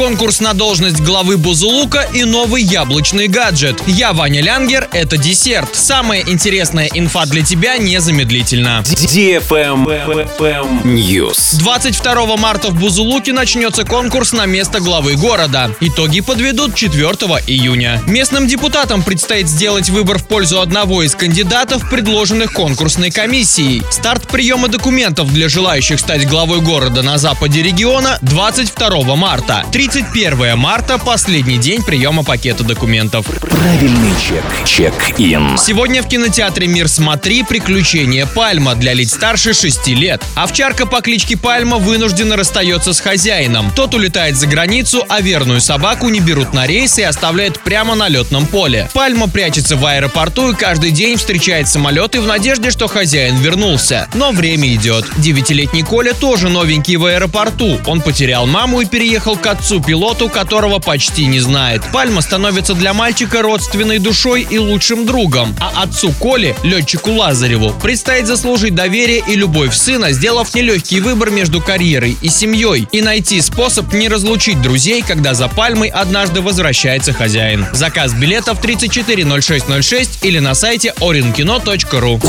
конкурс на должность главы Бузулука и новый яблочный гаджет. Я Ваня Лянгер, это десерт. Самая интересная инфа для тебя незамедлительно. News. 22 марта в Бузулуке начнется конкурс на место главы города. Итоги подведут 4 июня. Местным депутатам предстоит сделать выбор в пользу одного из кандидатов, предложенных конкурсной комиссией. Старт приема документов для желающих стать главой города на западе региона 22 марта. 31 марта – последний день приема пакета документов. Правильный чек. Чек-ин. Сегодня в кинотеатре «Мир смотри» приключения Пальма для лиц старше 6 лет. Овчарка по кличке Пальма вынуждена расстается с хозяином. Тот улетает за границу, а верную собаку не берут на рейс и оставляют прямо на летном поле. Пальма прячется в аэропорту и каждый день встречает самолеты в надежде, что хозяин вернулся. Но время идет. Девятилетний Коля тоже новенький в аэропорту. Он потерял маму и переехал к отцу-пилоту, которого почти не знает. Пальма становится для мальчика родственной душой и лучшим другом. А отцу Коле, летчику Лазареву, предстоит заслужить доверие и любовь сына, сделав нелегкий выбор между карьерой и семьей. И найти способ не разлучить друзей, когда за Пальмой однажды возвращается хозяин. Заказ билетов 340606 или на сайте orinkino.ru.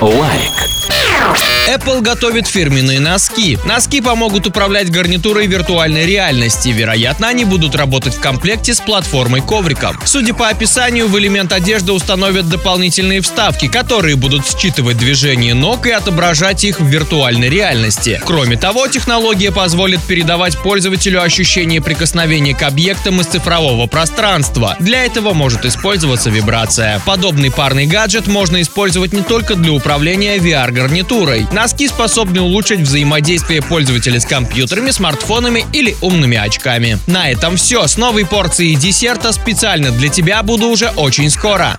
Лайк. Apple готовит фирменные носки. Носки помогут управлять гарнитурой виртуальной реальности. Вероятно, они будут работать в комплекте с платформой ковриком. Судя по описанию, в элемент одежды установят дополнительные вставки, которые будут считывать движение ног и отображать их в виртуальной реальности. Кроме того, технология позволит передавать пользователю ощущение прикосновения к объектам из цифрового пространства. Для этого может использоваться вибрация. Подобный парный гаджет можно использовать не только для управления VR-гарнитурой. Носки способны улучшить взаимодействие пользователя с компьютерами, смартфонами или умными очками. На этом все. С новой порцией десерта специально для тебя буду уже очень скоро.